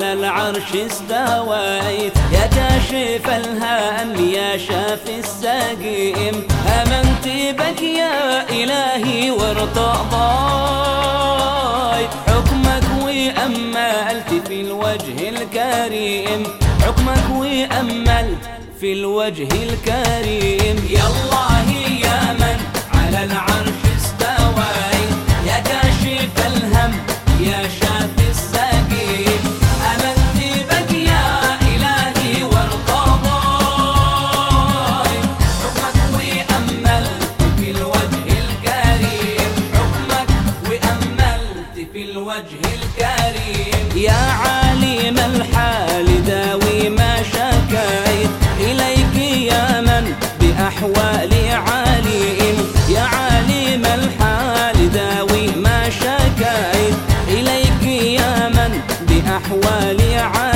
على العرش استويت. يا كاشف الهم يا شافي السقيم. آمنت بك يا إلهي وارتضيت حكمك وأملت في الوجه الكريم. حكمك وأملت في الوجه الكريم. يا الله يا الوجه الكريم. يا عالم الحال داوي ما شكيت. إليك يا من بأحوالي عالم يا عالم الحال داوي ما شكيت. إليك يا من بأحوالي عالم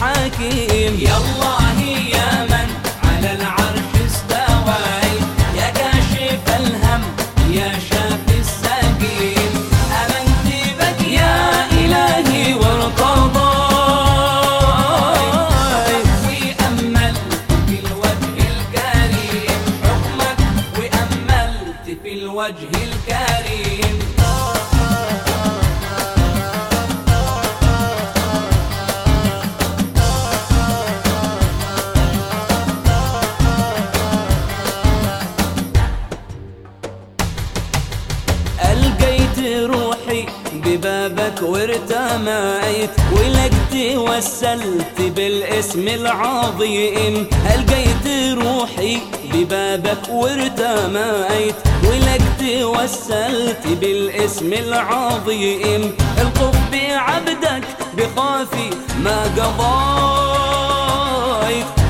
حكيم يا ببابك وارتميت ولقت وسلت بالاسم العظيم. ألقيت روحي ببابك وارتميت ولقت وسلت بالاسم العظيم. القف بعبدك بخافي ما قضيت.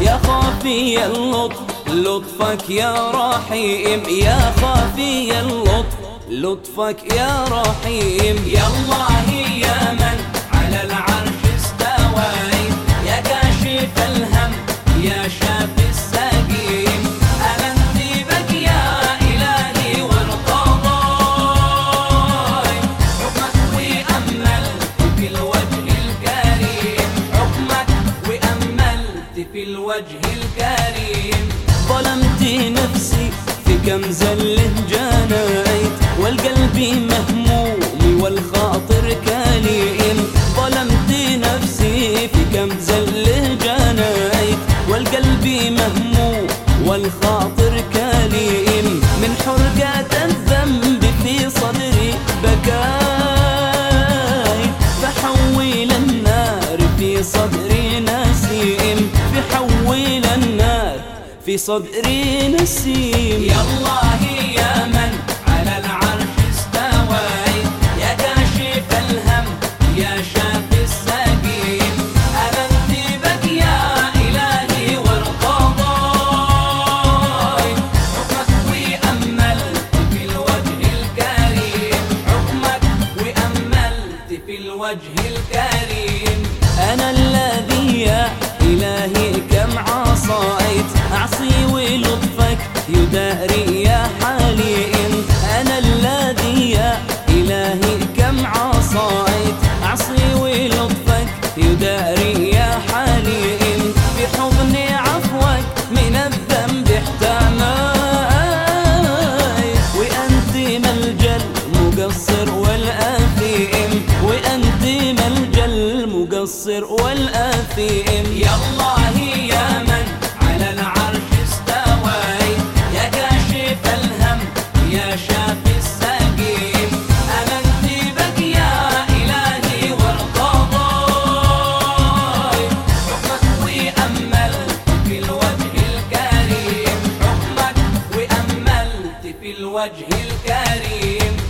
يا خافي اللطف لطفك يا رحيم. يا خافي اللطف لطفك يا رحيم. يا الله يا من على العرش استويت يا كاشف الهم يا شافي السقيم. آمنت بك يا إلهي وارتضيت حكمك وأملت في الوجه الكريم. حكمك وأملت في الوجه الكريم. ظلمت نفسي في كم زله جنيت. والقلب مهموم والخاطر كليم ظلمت نفسي في كم زله جنيت والقلب مهموم والخاطر كليم من حرقة الذنب في صدري بكاي. فحول النار في صدري نسيم. فحول النار في صدري نسيم. يا الله الوجه الكريم. أنا الذي يا إلهي كم عصيت. أعصي ولطفك يداري بالوجه الكريم.